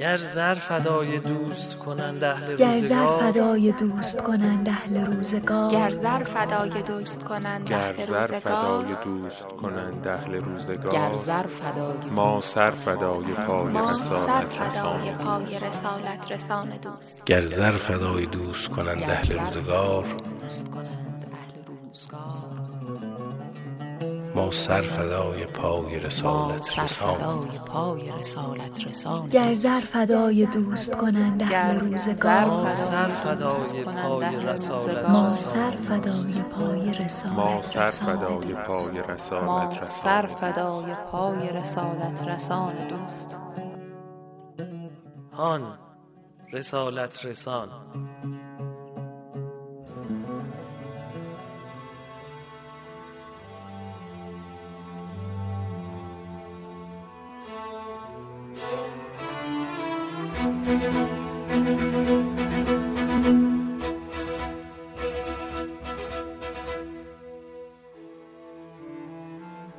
گر زر فدای دوست کنند اهل گر زر روزگار فدای دوست کنند اهل روزگار. گر زر فدای دوست کنند گر اهل زر روزگار. فدای دوست کنند اهل گر روزگار زر فدای ما سر فدای پای رسالت رسان پای رسالت رسان دوست. گر زر فدای دوست کنند گر اهل زر روزگار. دوست کنند اهل روزگار. ما سر فدای پای ما رسالت سر رسالت رسان گر زر فدای دوست کنند اهل روزگار. ما سر فدای پای رسالت ما رسان. سر فدای پای ما رسالت سر رسان فدای دوست. پای ما رسالت سر رسان فدای پای رسالت رسان دوست. هان رسالت رسان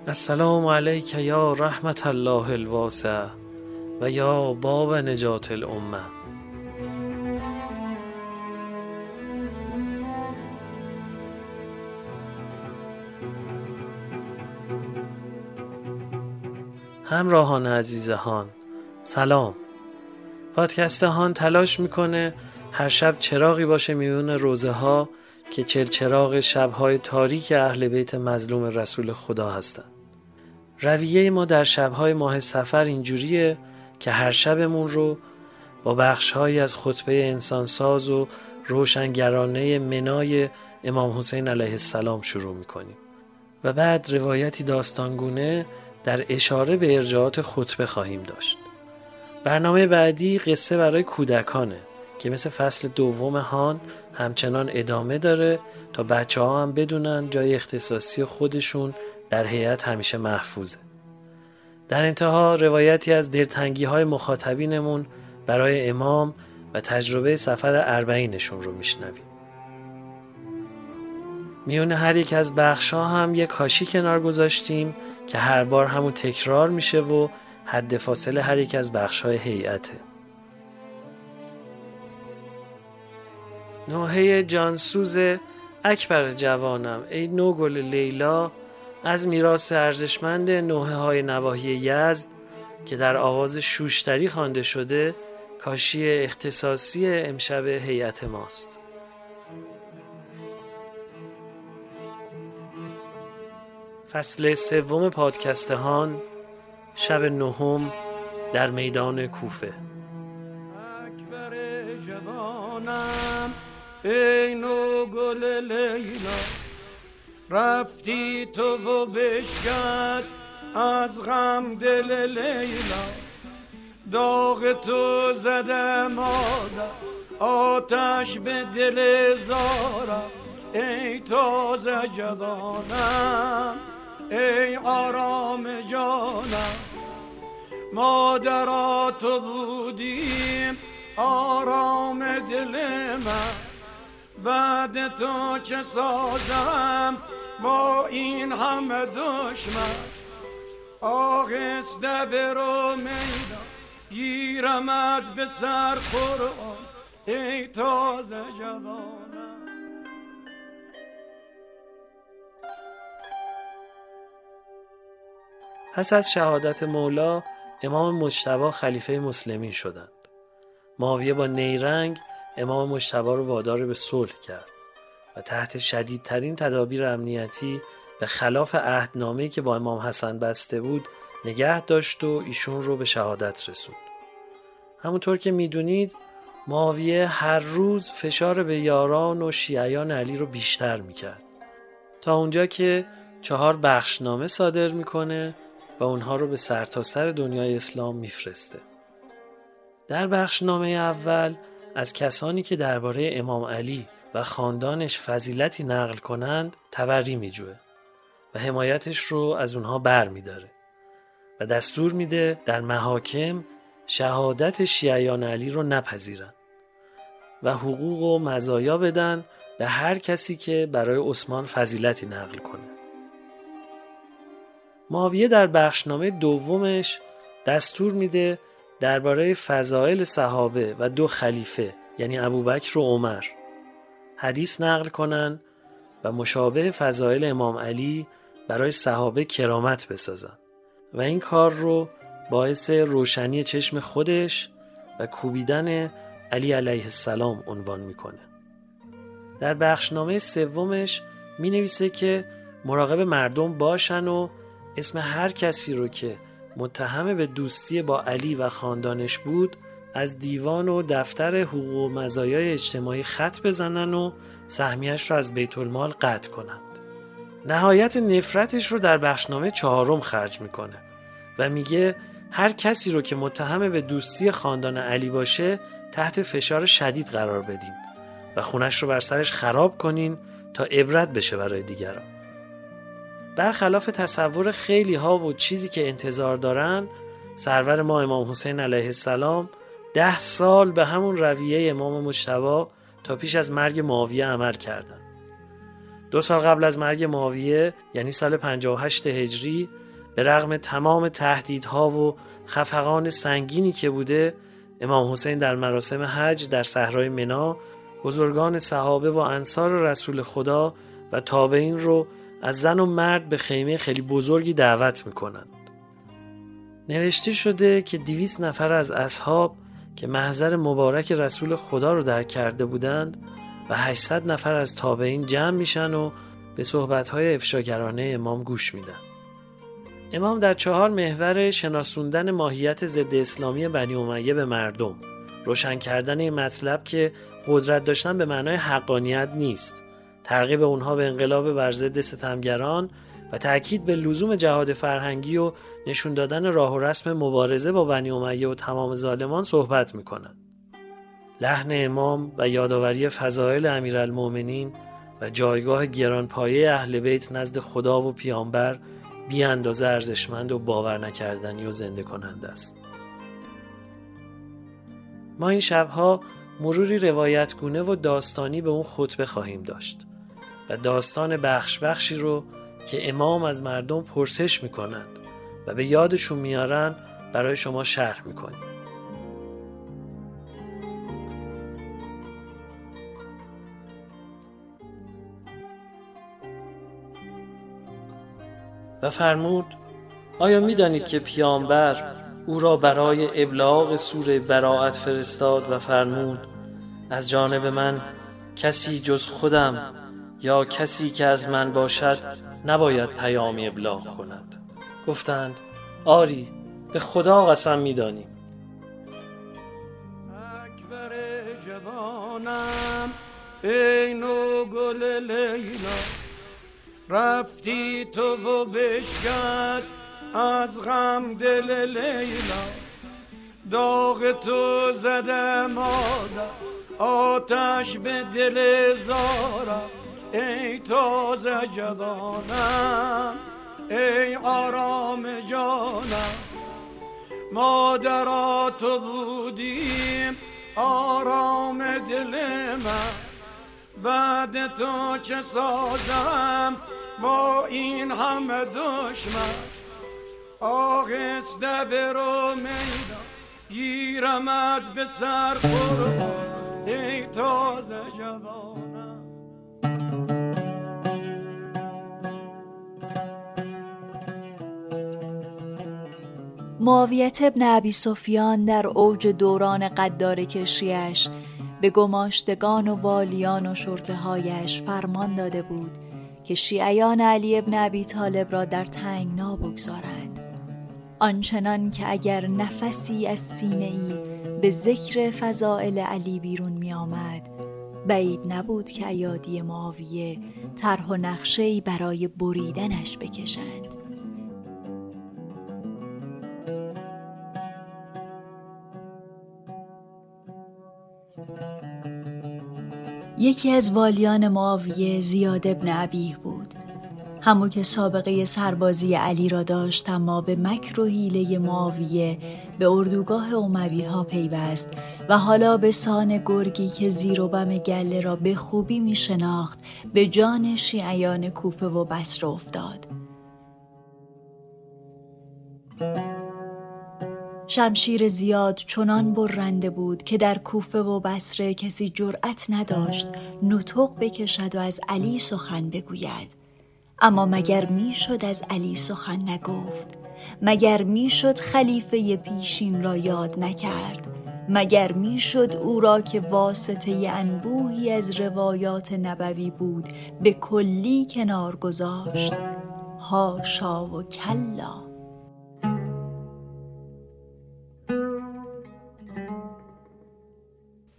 السلام علیک یا رحمت الله الواسع و یا باب نجات الامه همراهان عزیز هان سلام پادکست هان تلاش می‌کنه هر شب چراغی باشه میون روزه ها که چرچراغ شبهای تاریک اهل بیت مظلوم رسول خدا هستند رویه ما در شبهای ماه سفر اینجوریه که هر شبمون رو با بخشهایی از خطبه انسانساز و روشنگرانه منای امام حسین علیه السلام شروع می‌کنیم. و بعد روایتی داستانگونه در اشاره به ارجاعات خطبه خواهیم داشت. برنامه بعدی قصه برای کودکانه که مثل فصل دوم هان همچنان ادامه داره تا بچه ها هم بدونن جای اختصاصی خودشون در هیئت همیشه محفوظه. در انتها روایتی از دلتنگی های مخاطبینمون برای امام و تجربه سفر اربعینشون رو میشنویم. میون هر یک از بخش هم یک کاشی کنار گذاشتیم که هر بار همون تکرار میشه و حد فاصله هر یک از بخش های هیئته نوحه جانسوز اکبر جوانم ای نوگل لیلا از میراث ارزشمند نوحه های نواحی یزد که در آواز شوشتری خوانده شده کاشی اختصاصی امشب هیئت ماست. فصل سوم پادکست هان شب نهم در میدان کوفه. اکبر جوانم ای نو گل لیلا رفتی تو و بشکست از غم دل لیلا. داغ تو مادر آتش به دل زارم ای تازه جوانم ای آرام جانم مادرا تو بودیم آرام دل من. بعد تو چه سازم با این همه دشمن؟ آهسته برو میدان گیرمت به سر قرآن ای تازه جوانم پس از شهادت مولا امام مجتبا خلیفه مسلمین شدند. معاویه با نیرنگ امام مجتبا رو وادار به صلح کرد و تحت شدیدترین تدابیر امنیتی به خلاف عهدنامه‌ای که با امام حسن بسته بود نگه داشت و ایشون رو به شهادت رسوند. همونطور که می‌دونید معاویه هر روز فشار به یاران و شیعیان علی رو بیشتر می‌کرد. تا اونجا که چهار بخشنامه صادر می‌کنه و اونها رو به سرتاسر سر دنیای اسلام میفرسته. در بخشنامه اول از کسانی که درباره امام علی و خاندانش فضیلتی نقل کنند تبری میجوه و حمایتش رو از اونها بر میداره و دستور میده در محاکم شهادت شیعیان علی رو نپذیرن و حقوق و مزایا بدن به هر کسی که برای عثمان فضیلتی نقل کنه. معاویه در بخشنامه دومش دستور میده درباره فضائل صحابه و دو خلیفه یعنی ابوبکر و عمر حدیث نقل کنن و مشابه فضائل امام علی برای صحابه کرامت بسازن. و این کار رو باعث روشنی چشم خودش و کوبیدن علی علیه السلام عنوان می‌کنه. در بخشنامه سومش می نویسه که مراقب مردم باشن و اسم هر کسی رو که متهم به دوستی با علی و خاندانش بود از دیوان و دفتر حقوق و مزایای اجتماعی خط بزنن و سهمیش رو از بیت المال قطع کنند. نهایت نفرتش رو در بخشنامه چهارم خرج می‌کنه و میگه هر کسی رو که متهم به دوستی خاندان علی باشه تحت فشار شدید قرار بدین و خونش رو بر سرش خراب کنین تا عبرت بشه برای دیگران. برخلاف تصور خیلی ها و چیزی که انتظار دارن سرور ما امام حسین علیه السلام ده سال به همون رویه امام مجتبا تا پیش از مرگ معاویه عمل کردند. دو سال قبل از مرگ معاویه یعنی سال 58 هجری به رغم تمام تهدیدها و خفقان سنگینی که بوده امام حسین در مراسم حج در صحرای منا بزرگان صحابه و انصار رسول خدا و تابعین رو از زن و مرد به خیمه خیلی بزرگی دعوت می‌کنند. نوشته شده که دیویس نفر از اصحاب که محضر مبارک رسول خدا رو در کرده بودند و 800 نفر از تابعین جمع میشن و به صحبتهای افشاگرانه امام گوش میدن. امام در چهار محور شناسوندن ماهیت ضد اسلامی بنی امیه به مردم روشن کردن این مطلب که قدرت داشتن به معنای حقانیت نیست ترغیب اونها به انقلاب بر ضد ستمگران و تاکید به لزوم جهاد فرهنگی و نشون دادن راه و رسم مبارزه با بنی امیه و تمام ظالمان صحبت می‌کنند. لحن امام و یادآوری فضایل امیرالمؤمنین و جایگاه گرانپایه اهل بیت نزد خدا و پیامبر بی اندازه ارزشمند و باور نکردنی و زنده کننده است. ما این شبها مروری روایتگونه و داستانی به اون خطبه خواهیم داشت و داستان بخش بخشی رو که امام از مردم پرسش می‌کنند و به یادشون میارن برای شما شرح می‌کنیم. و فرمود آیا می‌دانید که پیامبر او را برای ابلاغ سوره براعت فرستاد و فرمود از جانب من کسی جز خودم یا کسی که از من باشد نباید پیامی ابلاغ کند. گفتند آری به خدا قسم می‌دانیم. اکبر جوانم ای نو گل لیلا رفتی تو و بشکست از غم دل لیلا. داغ تو زده مادر آتش به دل زارم. ای تازه جوانم ای آرام جانم. مادرات تو بودیم آرام دل من. بعد تو چه سازم با این همه دشمن؟ آهسته برو میدان گیرمت به سر قربان. ای تازه جوانم. معاویت ابن ابی سفیان در اوج دوران قدار کشیش به گماشتگان و والیان و شرطهایش فرمان داده بود که شیعیان علی ابن ابی طالب را در تنگنا بگذارند. آنچنان که اگر نفسی از سینه ای به ذکر فضائل علی بیرون می آمد بعید نبود که ایادی معاویه طرح و نقشه‌ای برای بریدنش بکشند. یکی از والیان معاویه زیاد ابن عبیه بود. همو که سابقه سربازی علی را داشت اما به مکر و حیله معاویه به اردوگاه اموی ها پیوست و حالا به سان گرگی که زیر و بم گله را به خوبی می شناخت به جان شیعیان کوفه و بسر افتاد. شمشیر زیاد چنان برنده بود که در کوفه و بصره کسی جرأت نداشت نطق بکشد و از علی سخن بگوید. اما مگر می‌شد از علی سخن نگفت؟ مگر می‌شد خلیفه پیشین را یاد نکرد؟ مگر می‌شد او را که واسطه انبوهی از روایات نبوی بود به کلی کنار گذاشت؟ هاشا و کلا!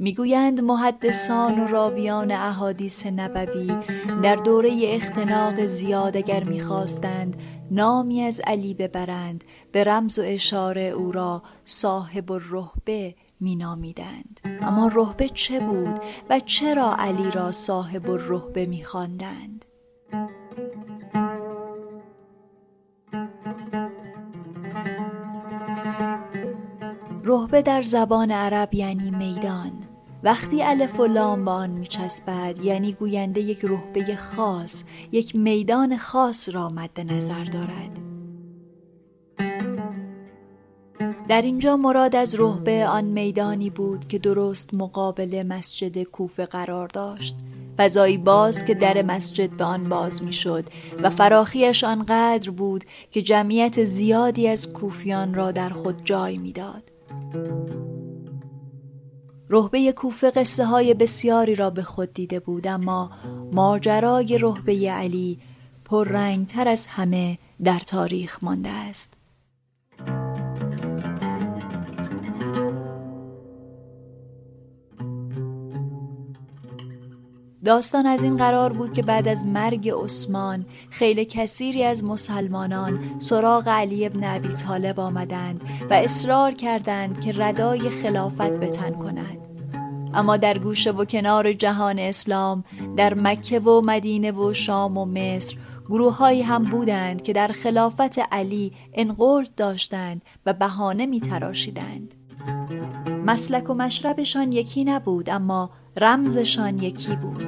می‌گویند محدثان و راویان احادیث نبوی در دوره اختناق زیاد اگر می‌خواستند نامی از علی ببرند به رمز و اشاره او را صاحب الرهبه مینامیدند. اما رهبه چه بود و چرا علی را صاحب الرهبه میخواندند؟ رهبه در زبان عرب یعنی میدان. وقتی الف و لام به آن میچسبد یعنی گوینده یک رهبه خاص یک میدان خاص را مد نظر دارد در اینجا مراد از رهبه آن میدانی بود که درست مقابل مسجد کوفه قرار داشت فضایی باز که در مسجد به آن باز می‌شد و فراخیش آنقدر بود که جمعیت زیادی از کوفیان را در خود جای می‌داد. رهبه کوفه قصه های بسیاری را به خود دیده بود اما ماجرای رهبه علی پررنگتر از همه در تاریخ مانده است. داستان از این قرار بود که بعد از مرگ عثمان خیلی کثیری از مسلمانان سراغ علی ابن ابی طالب آمدند و اصرار کردند که ردای خلافت به تن کند اما در گوشه و کنار جهان اسلام در مکه و مدینه و شام و مصر گروههایی هم بودند که در خلافت علی انقلد داشتند و بهانه می تراشیدند. مسلک و مشربشان یکی نبود اما رمزشان یکی بود.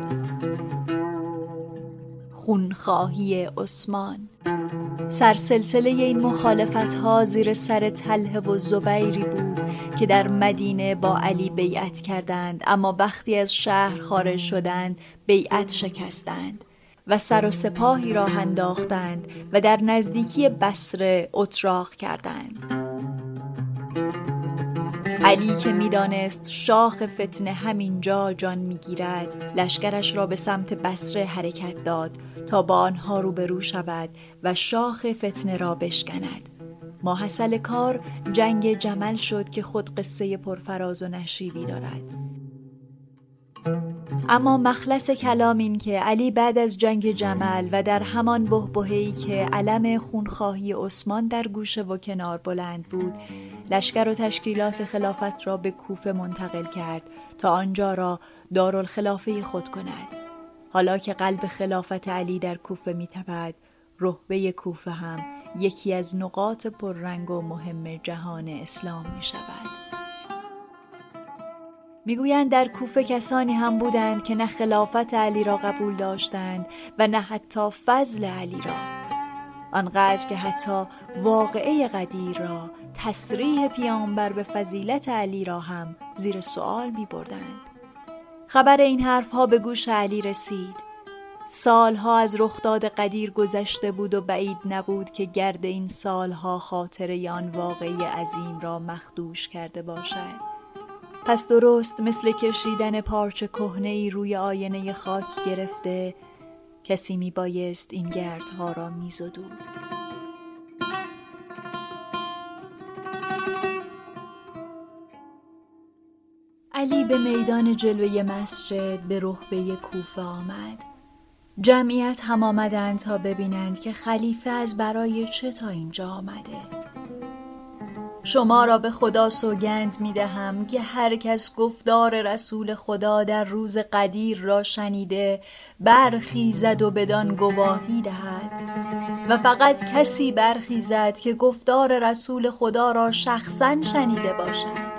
خونخواهی عثمان. سرسلسله این مخالفت ها زیر سر تله و زبیری بود که در مدینه با علی بیعت کردند اما وقتی از شهر خارج شدند بیعت شکستند و سر و سپاهی را انداختند و در نزدیکی بسره اتراق کردند. علی که می‌دانست شاخ فتنه همینجا جان می‌گیرد لشکرش را به سمت بسره حرکت داد تا با آنها روبرو شود و شاخ فتنه را بشکند. ماحصل کار جنگ جمل شد که خود قصه پرفراز و نشیبی دارد. اما مخلص کلام این که علی بعد از جنگ جمل و در همان بهبهه‌ای که علم خونخواهی عثمان در گوشه و کنار بلند بود لشکر و تشکیلات خلافت را به کوفه منتقل کرد تا آنجا را دارالخلافه خود کند حالا که قلب خلافت علی در کوفه میتپد رهبه کوفه هم یکی از نقاط پررنگ و مهم جهان اسلام می شود. می‌گویند در کوفه کسانی هم بودند که نه خلافت علی را قبول داشتند و نه حتی فضل علی را آنقدر که حتی واقعه قدیر را تصریح پیامبر به فضیلت علی را هم زیر سوال می بردند. خبر این حرفها به گوش علی رسید سالها از رخداد قدیر گذشته بود و بعید نبود که گرد این سالها خاطر آن واقعی عظیم را مخدوش کرده باشد پس درست مثل کشیدن پارچه کهنه ای روی آینه خاک گرفته کسی می بایست این گردها را می زدود. علی به میدان جلوی مسجد به رهبه کوفه آمد. جمعیت هم آمدند تا ببینند که خلیفه از برای چه تا اینجا آمده. شما را به خدا سوگند می دهم که هر کس گفتار رسول خدا در روز قدیر را شنیده برخیزد و بدان گواهی دهد. و فقط کسی برخیزد که گفتار رسول خدا را شخصا شنیده باشد.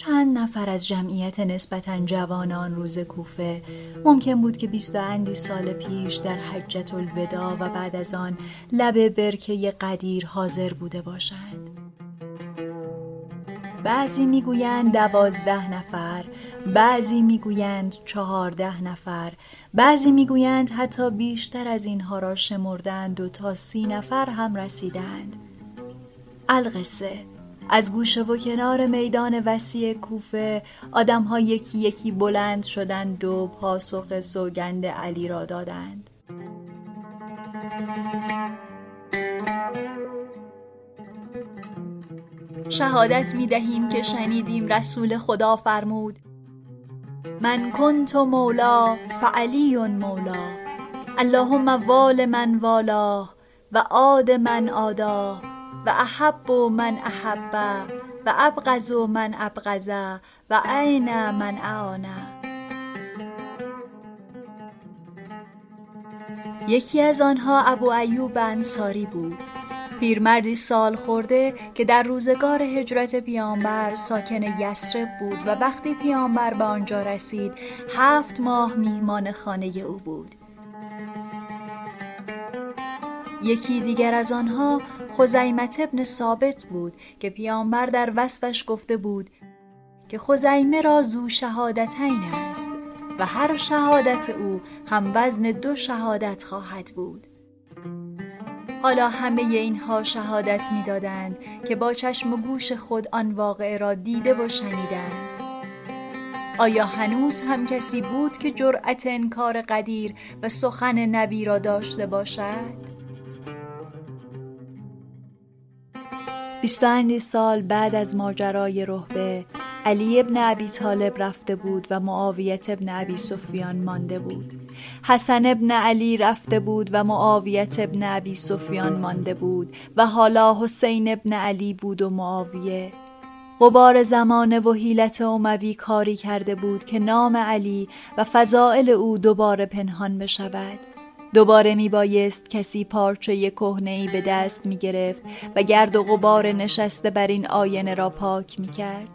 چند نفر از جمعیت نسبتا جوانان روز کوفه ممکن بود که بیست اندی سال پیش در حجت الوداع و بعد از آن لب برکه قدیر حاضر بوده باشند. بعضی می‌گویند دوازده نفر بعضی می‌گویند چهارده نفر بعضی می‌گویند حتی بیشتر از اینها را شمردند و تا سی نفر هم رسیدند. القصه از گوشه و کنار میدان وسیع کوفه آدمها یکی یکی بلند شدند و پاسخ سوگند علی را دادند. شهادت می دهیم که شنیدیم رسول خدا فرمود من کنت مولا فعلی مولا اللهم وال من والاه و عاد من آداه و احب من احب و ابغض من ابغض و عین من اعانه یکی از آنها ابو ایوب انصاری بود. پیرمردی سال خورده که در روزگار هجرت پیامبر ساکن یسرب بود و وقتی پیامبر به آنجا رسید هفت ماه میهمان خانه او بود. یکی دیگر از آنها خزیمت ابن ثابت بود که پیامبر در وصفش گفته بود که خزیمه را زو شهادتین است و هر شهادت او هم وزن دو شهادت خواهد بود حالا همه اینها شهادت می‌دادند که با چشم و گوش خود آن واقعه را دیده و شنیدند آیا هنوز هم کسی بود که جرأت انکار قدیر و سخن نبی را داشته باشد؟ بیست اندی سال بعد از ماجرای رهبه علی ابن ابی طالب رفته بود و معاویت ابن ابی سفیان مانده بود. حسن ابن علی رفته بود و معاویت ابن ابی سفیان مانده بود و حالا حسین ابن علی بود و معاویه. غبار زمانه و حیلت اموی کاری کرده بود که نام علی و فضائل او دوباره پنهان بشود. دوباره می بایست کسی پارچه کهنه ای به دست می گرفت و گرد و غبار نشسته بر این آینه را پاک می کرد.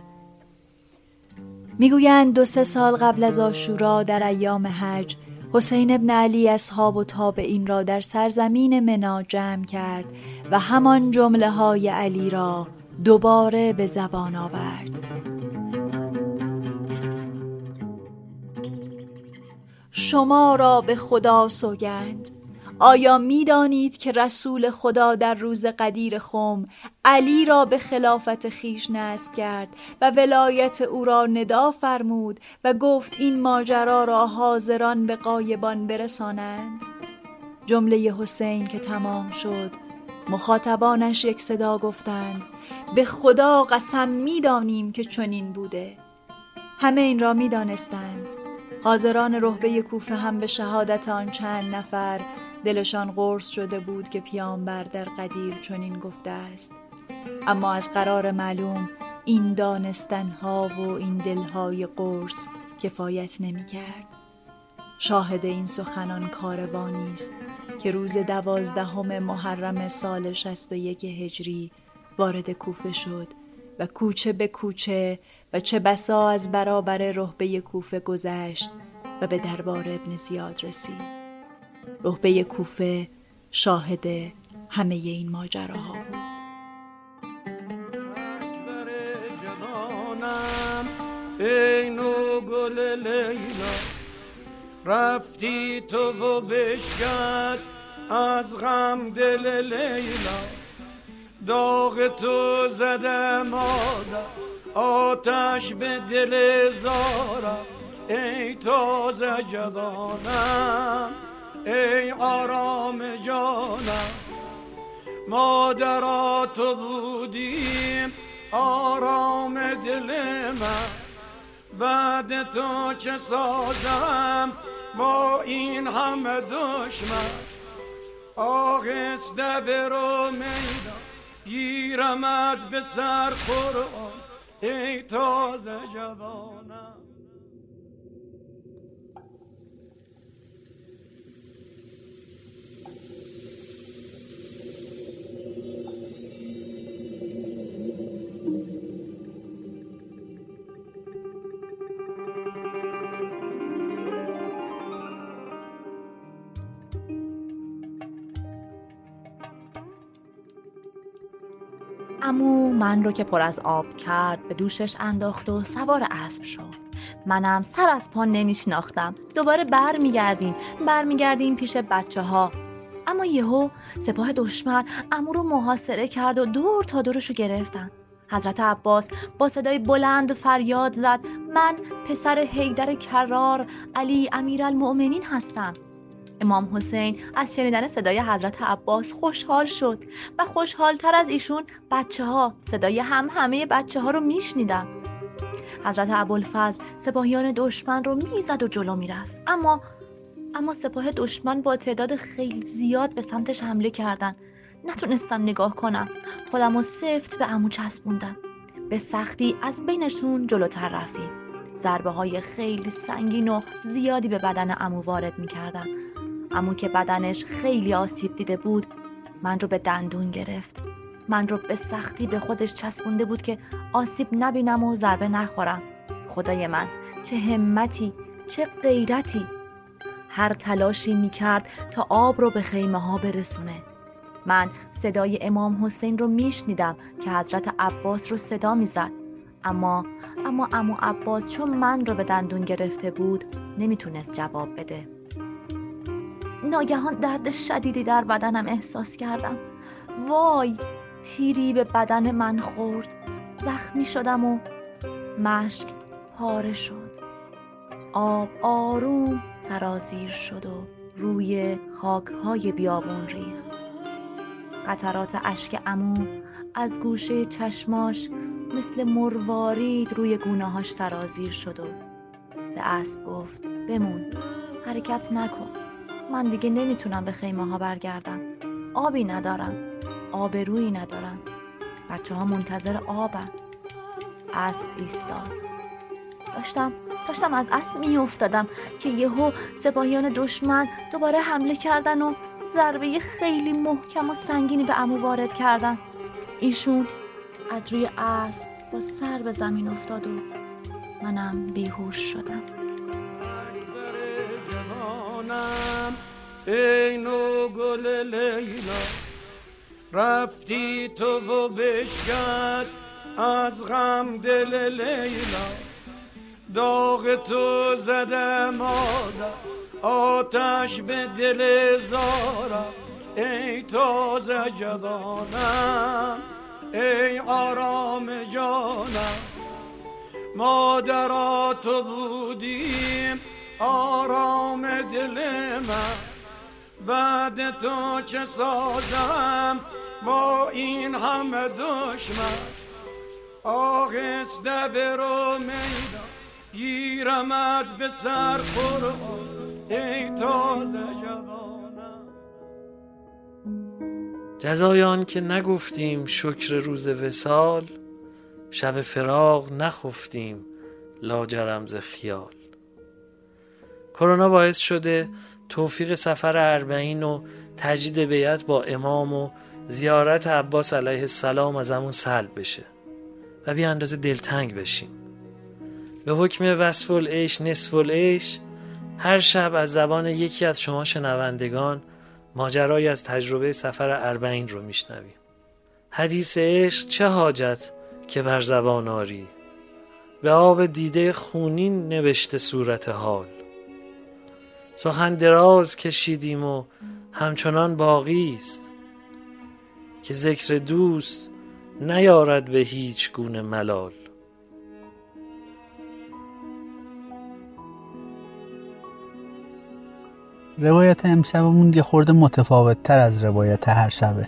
می‌گویند دو سه سال قبل از آشورا در ایام حج حسین ابن علی اصحاب و تابعین را در سرزمین منا جمع کرد و همان جمله های علی را دوباره به زبان آورد شما را به خدا سوگند. آیا می دانید که رسول خدا در روز قدیر خم علی را به خلافت خیش نصب کرد و ولایت او را ندا فرمود و گفت این ماجرا را حاضران به قایبان برسانند؟ جمله حسین که تمام شد. مخاطبانش یک صدا گفتند. به خدا قسم می‌دانیم که چنین بوده. همه این را می‌دانستند. حاضران رهبه کوفه هم به شهادت آن چند نفر دلشان قرص شده بود که پیامبر در قدیر چنین گفته است اما از قرار معلوم این دانستنها و این دلهای قرص کفایت نمی کرد. شاهد این سخنان کاروانی است که روز دوازدهم محرم سال 61 هجری وارد کوفه شد و کوچه به کوچه و چه بسا از برابر رهبه کوفه گذشت و به دربار ابن زیاد رسید. رهبه کوفه شاهد همه این ماجراها بود. ای نو گل لیلا رفتی تو و بشکست از غم دل لیلا. داغ تو زده مادر آتش به دل زارم ای تازه جوانم ای آرام جانم. مادرات تو بودیم آرام دل من. بعد تو چه سازم با این همه دشمن؟ آهسته برو میدان گیرمت به سر قرآن. ای تازه جوانم. من رو که پر از آب کرد به دوشش انداخت و سوار اسب شد. منم سر از پا نمیشناختم. دوباره بر میگردیم بر میگردیم پیش بچه ها اما یهو سپاه دشمن امو رو محاصره کرد و دور تا دورش رو گرفتن. حضرت عباس با صدای بلند فریاد زد. من پسر حیدر کرار علی امیرالمؤمنین هستم. امام حسین از شنیدن صدای حضرت عباس خوشحال شد و خوشحالتر از ایشون بچه ها صدای هم همه بچه ها رو میشنیدن. حضرت ابوالفضل سپاهیان دشمن رو می‌زد و جلو می‌رفت. اما اما سپاه دشمن با تعداد خیلی زیاد به سمتش حمله کردن. نتونستم نگاه کنم. خودم و سفت به امو چسبوندم. به سختی از بینشون جلوتر رفتیم. ضربه های خیلی سنگین و زیادی به بدن امو وارد می‌کردن. امو که بدنش خیلی آسیب دیده بود من رو به دندون گرفت. من رو به سختی به خودش چسبونده بود که آسیب نبینم و ضربه نخورم. خدای من چه همتی چه غیرتی. هر تلاشی می‌کرد تا آب رو به خیمه ها برسونه. من صدای امام حسین رو میشنیدم که حضرت عباس رو صدا می‌زد. اما اما امو عباس چون من رو به دندون گرفته بود نمی‌تونست جواب بده. ناگهان درد شدیدی در بدنم احساس کردم. وای تیری به بدن من خورد. زخمی شدم و مشک پاره شد. آب آروم سرازیر شد و روی خاکهای بیابون ریخت. قطرات اشک امو از گوشه چشماش مثل مروارید روی گونههاش سرازیر شد و به اسب گفت بمون حرکت نکن. من دیگه نمی‌تونم به خیمه ها برگردم. آبی ندارم. آبرویی ندارم. بچه ها منتظر آبن. اسب ایستاد. داشتم داشتم از اسب میافتادم که یهو سپاهیان دشمن دوباره حمله کردن و ضربه خیلی محکم و سنگینی به امو وارد کردن. ایشون از روی اسب با سر به زمین افتاد و منم بیهوش شدم. ای نو گل لیلا رفتی تو و بشکست از غم دل لیلا. داغ تو زده مادر آتش به دل زارم ای تازه جوانم ای آرام جانم. مادرا تو بودیم آرام دل من. بعد تو چه سازم؟ با این همه دشمن. آهسته برو میدان. گیرمت به سر قرآن ای تازه جوانم. جزای آن که نگفتیم شکر روز وسال شب فراق نخفتیم لاجرم ز خیال. کرونا باعث شده توفیق سفر اربعین و تجدید بیعت با امام و زیارت عباس علیه السلام از همون سلب بشه و بی اندازه دلتنگ بشیم. به حکم وصف العیش نصف العیش هر شب از زبان یکی از شما شنوندگان ماجرایی از تجربه سفر اربعین رو میشنویم. حدیث عشق چه حاجت که بر زبان آری؟ به آب دیده خونین نوشته صورت حال. سخن دراز کشیدیم و همچنان باقی است که ذکر دوست نیارد به هیچ گونه ملال. روایت امشبمون یه خورده متفاوت تر از روایت هر شبه.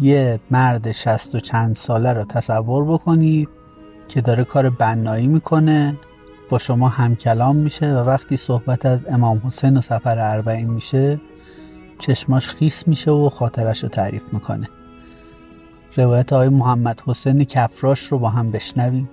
یه مرد شست و چند ساله رو تصور بکنید که داره کار بنایی می‌کنه. با شما همکلام میشه و وقتی صحبت از امام حسین و سفر اربعین میشه چشماش خیس میشه و خاطرش رو تعریف می‌کنه. روایت آقای محمد حسین کفراش رو با هم بشنویم.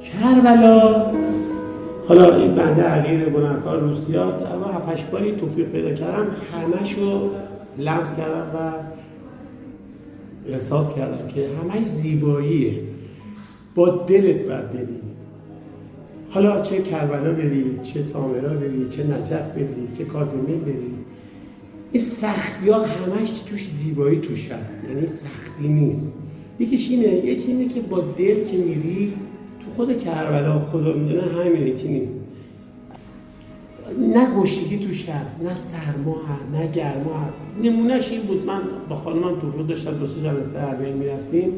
کربلا حالا این بنده عقیر بلندکار روسیا در هفتش باری توفیق پیدا کردم همشو لمس کردم و احساس کردم که همش زیباییه. با دلت باید ببینی. حالا چه کربلا بری چه سامرا بری چه نجف بری چه کاظمی بری. این سختی ها همش توش زیبایی توش هست یعنی سختی نیست. یکیش اینه یکی اینه که با دل که میری خود کربلا خدا می‌دونه همینه چی نیست. نه گشتگی توش هست نه سرما هست نه گرما هست. نمونهش این بود. من با خانمم توفیق داشتم دو سه جلسه عربیه می‌رفتیم.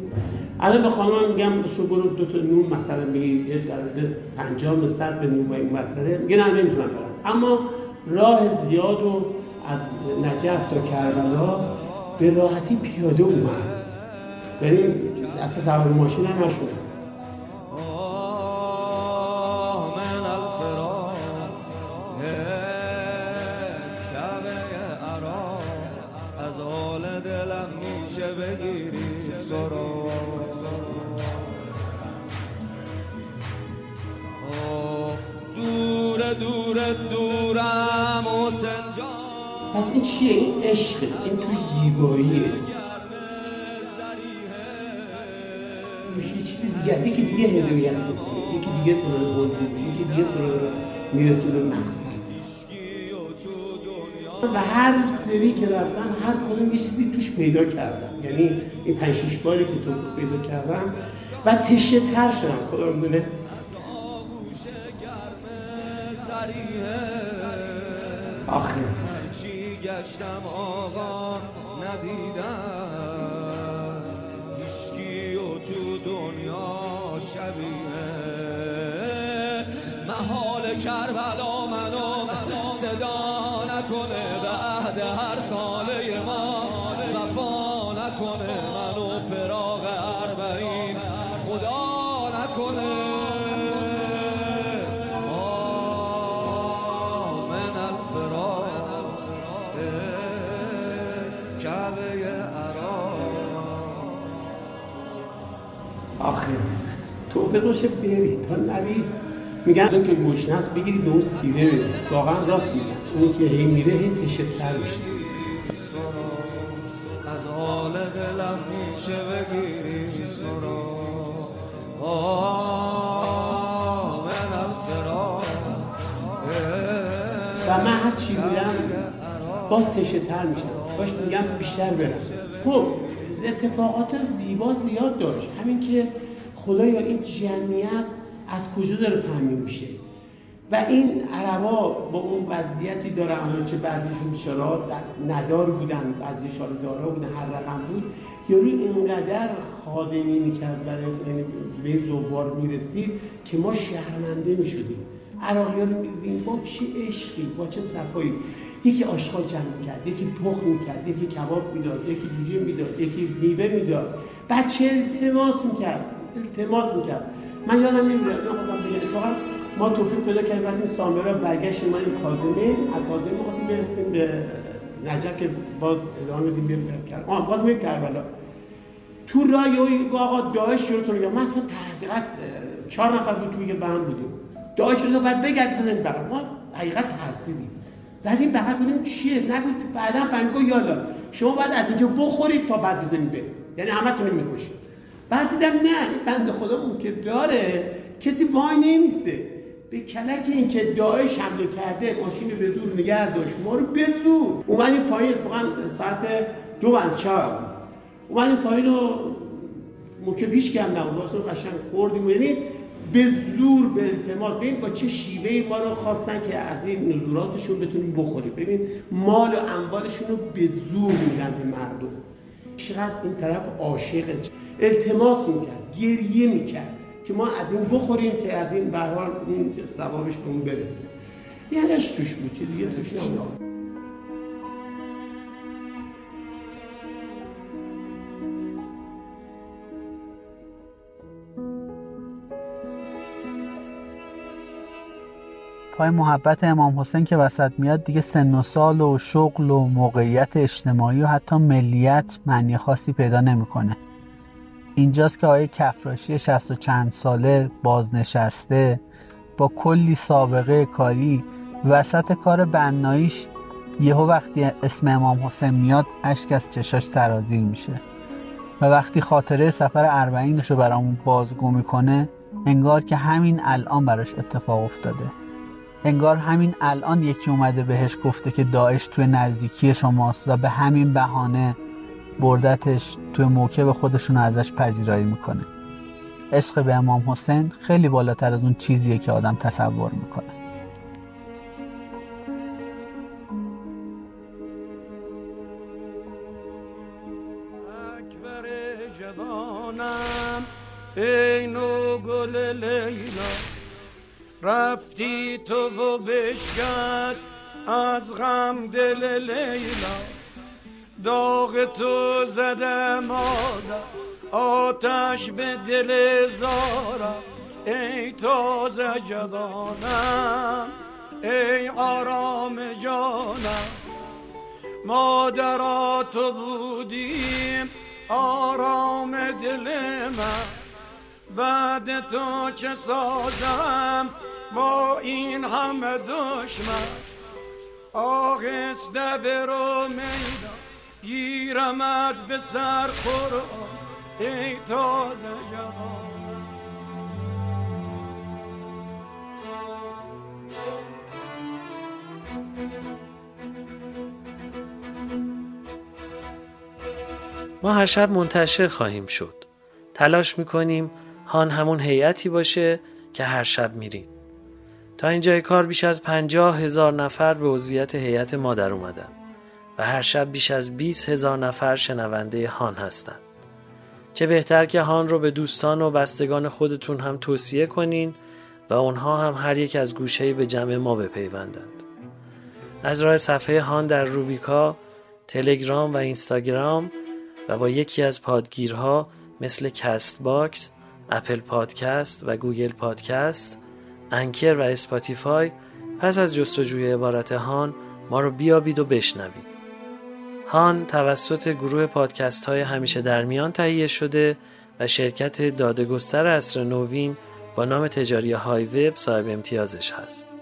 الان به خانمم میگم شو برو دو تا نون مثلا بگیر یه در حدود 50 صد به نون این وقتره میگه نه نمی‌تونم برم. اما راه زیاد و از نجف تا کربلا به راحتی پیاده اومد. یعنی اصلا سوار ماشین هم میشه بگیری؟ سرا دور دور دورم حسین جان پس این چیه؟ این عشقه این توش زیباییه. یه چیز دیگه یکی دیگه هدایت می‌کنه یکی دیگه تو رو یکی دیگه تو رو میرسونه مقصد. و هر سری که رفتم هر کدوم یه چیزی توش پیدا کردم یعنی این پنج شیش باری که تو پیدا کردم و تشه تر شدم. خدا می‌دونه. آخه. چی گشتم آقا ندیدم هیچکی و تو دنیا شبیه محال کربلا منو صدا نکنه. نکنه منو فراغ اربعین. خدا نکنه. من الفراق کعبه عراق. آخه توفیق باشه بری. تا نری. میگن که گوشنه هست بگیری به اون سیره واقعا راست میگن. اون که هی میره هی تشه تر میشه. میشه بگیری سرا. آه من الفراق و من هر چی میرم با تشه تر میشم. باش میگم بیشتر برم. خب اتفاقات زیبا زیاد داشت. همین که خدایا این جمعیت از کجا داره تعمین میشه؟ و این عربا با اون وضعیتی دارن حالا چه بعضیشون بیچارا ندار بودن بعضیشون دارا بودن هر رقم بود. یارو اینقدر خادمی می‌کرد برای یعنی به زوار می‌رسید که ما شهرمنده می‌شدیم. عراقی رو می‌دیدیم با چه عشقی؟ با چه صفایی؟ یکی آشغال جمع می‌کرد یکی پخ می‌کرد یکی کباب می‌داد یکی جوجه می‌داد یکی میوه می‌داد. بچه التماس می‌کرد التماس می‌کرد. من یادم نمیره من خواستم بگم اتفاقا ما توفیق پیدا کردیم رفتیم سامرا ما این کاظمی از کاظمی خواستیم برسیم به نجف که باز ادامه بدیم بریم کرد آه باز کربلا. تو راه یهو آقا داعش شروع میگم من اصلا حقیقت چهار نفر بود توی به هم بودیم. داعش شروع بعد بگرد بزنیم بغل ما حقیقت ترسیدیم. زدیم بغل کنیم چیه؟ نگو بعدا فهمیم یالا. شما باید از اینجا بخورید تا بعد بزنیم بریم یعنی همتون می‌کشید بعد دیدم نه بنده خدا که داره. کسی وای نمیسته به کلک این که داعش حمله کرده ماشین به دور نگه داشت ما رو به زور. اومدیم پایین اتفاقا ساعت دو بند شب. اومدیم پایین رو موکه پیش کم نبود. واسه قشنگ خوردیم یعنی به زور به التماس ببین با چه شیوهی ما رو خواستن که از این نزولاتشون بتونیم بخوریم. ببین مال و اموالشون رو به زور میدن به مردم. چقدر این طرف عاشقه. التماس می‌کرد گریه می‌کرد. که ما از این بخوریم که از این به حال این ثوابش به اون برسه یعنی توش بود چه دیگه توش نبود پای محبت امام حسین که وسط میاد دیگه سن و سال و شغل و موقعیت اجتماعی و حتی ملیت معنی خاصی پیدا نمی‌کنه. اینجاست که آقای کفراشی شست و چند ساله بازنشسته با کلی سابقه کاری وسط کار بناییش یهو وقتی اسم امام حسین میاد اشک از چشاش سرازیر میشه. و وقتی خاطره سفر اربعینش رو برامون بازگو می‌کنه انگار که همین الان براش اتفاق افتاده. انگار همین الان یکی اومده بهش گفته که داعش توی نزدیکی شماست و به همین بهانه بردتش توی موکب خودشون ازش پذیرایی می‌کنه. عشق به امام حسین خیلی بالاتر از اون چیزیه که آدم تصور می‌کنه. اکبر جوانم ای نو گل لیلا رفتی تو و بشکست از غم دل لیلا. داغ تو زده مادر آتش به دل زارم. ای تازه جوانم ای آرام جانم. مادرا تو بودیم آرام دل من. بعد تو چه سازم با این همه دشمن؟ آهسته برو میدان. گیرمت به سر قرآن ای تازه جوان ما هر شب منتشر خواهیم شد. تلاش می‌کنیم هان همون هیئتی باشه که هر شب میریم. تا اینجای کار بیش از پنجاه هزار نفر به عضویت هیئت ما در اومدن. و هر شب بیش از 20 هزار نفر شنونده هان هستند. چه بهتر که هان رو به دوستان و بستگان خودتون هم توصیه کنین و اونها هم هر یک از گوشه به جمع ما بپیوندند. از راه صفحه هان در روبیکا، تلگرام و اینستاگرام و با یکی از پادگیرها مثل Castbox، Apple Podcast و Google Podcast، Anchor و Spotify پس از جستجوی عبارت هان ما رو بیابید و بشنوید. هان توسط گروه پادکست های همیشه در میان تهیه شده و شرکت دادگستر عصر نوین با نام تجاری HiWEB صاحب امتیازش هست.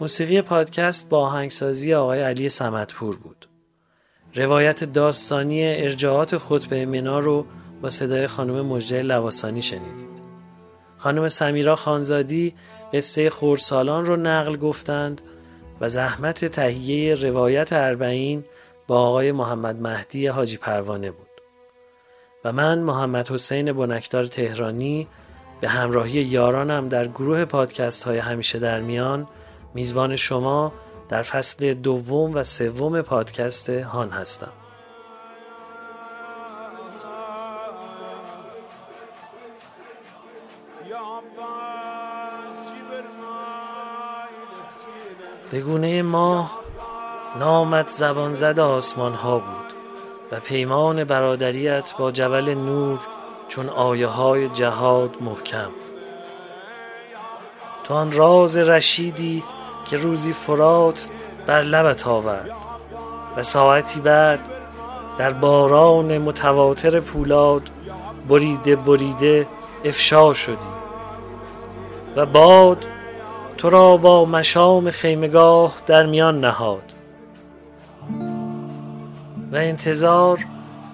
موسیقی پادکست با آهنگسازی آقای علی سمتپور بود. روایت داستانی ارجاعات خطبه منا رو با صدای خانم مجده لواسانی شنیدید. خانم سمیرا خانزادی قصه خورسالان رو نقل گفتند و زحمت تهیه روایت اربعین با آقای محمد مهدی حاجی پروانه بود. و من محمد حسین بنکدار تهرانی به همراهی یارانم در گروه پادکست های همیشه در میان میزبان شما در فصل دوم و سوم پادکست هان هستم. به گونه ماه نامت زبان زد آسمان ها بود و پیمان برادریت با جبل نور چون آیه های جهاد محکم. تو آن راز رشیدی که روزی فرات بر لبت آورد و ساعتی بعد در باران متواتر پولاد بریده بریده افشا شدی و باد تو را با مشام خیمگاه در میان نهاد. و انتظار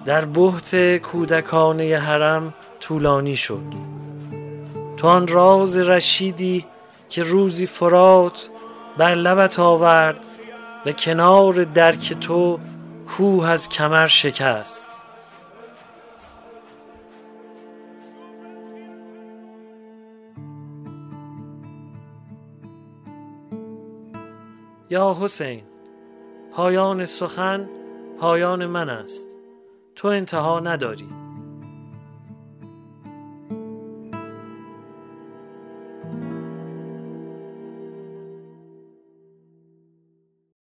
در بحت کودکانه حرم طولانی شد. تو آن راز رشیدی که روزی فرات بر لبت آورد و کنار درک تو کوه از کمر شکست. یا حسین پایان سخن پایان من است. تو انتها نداری.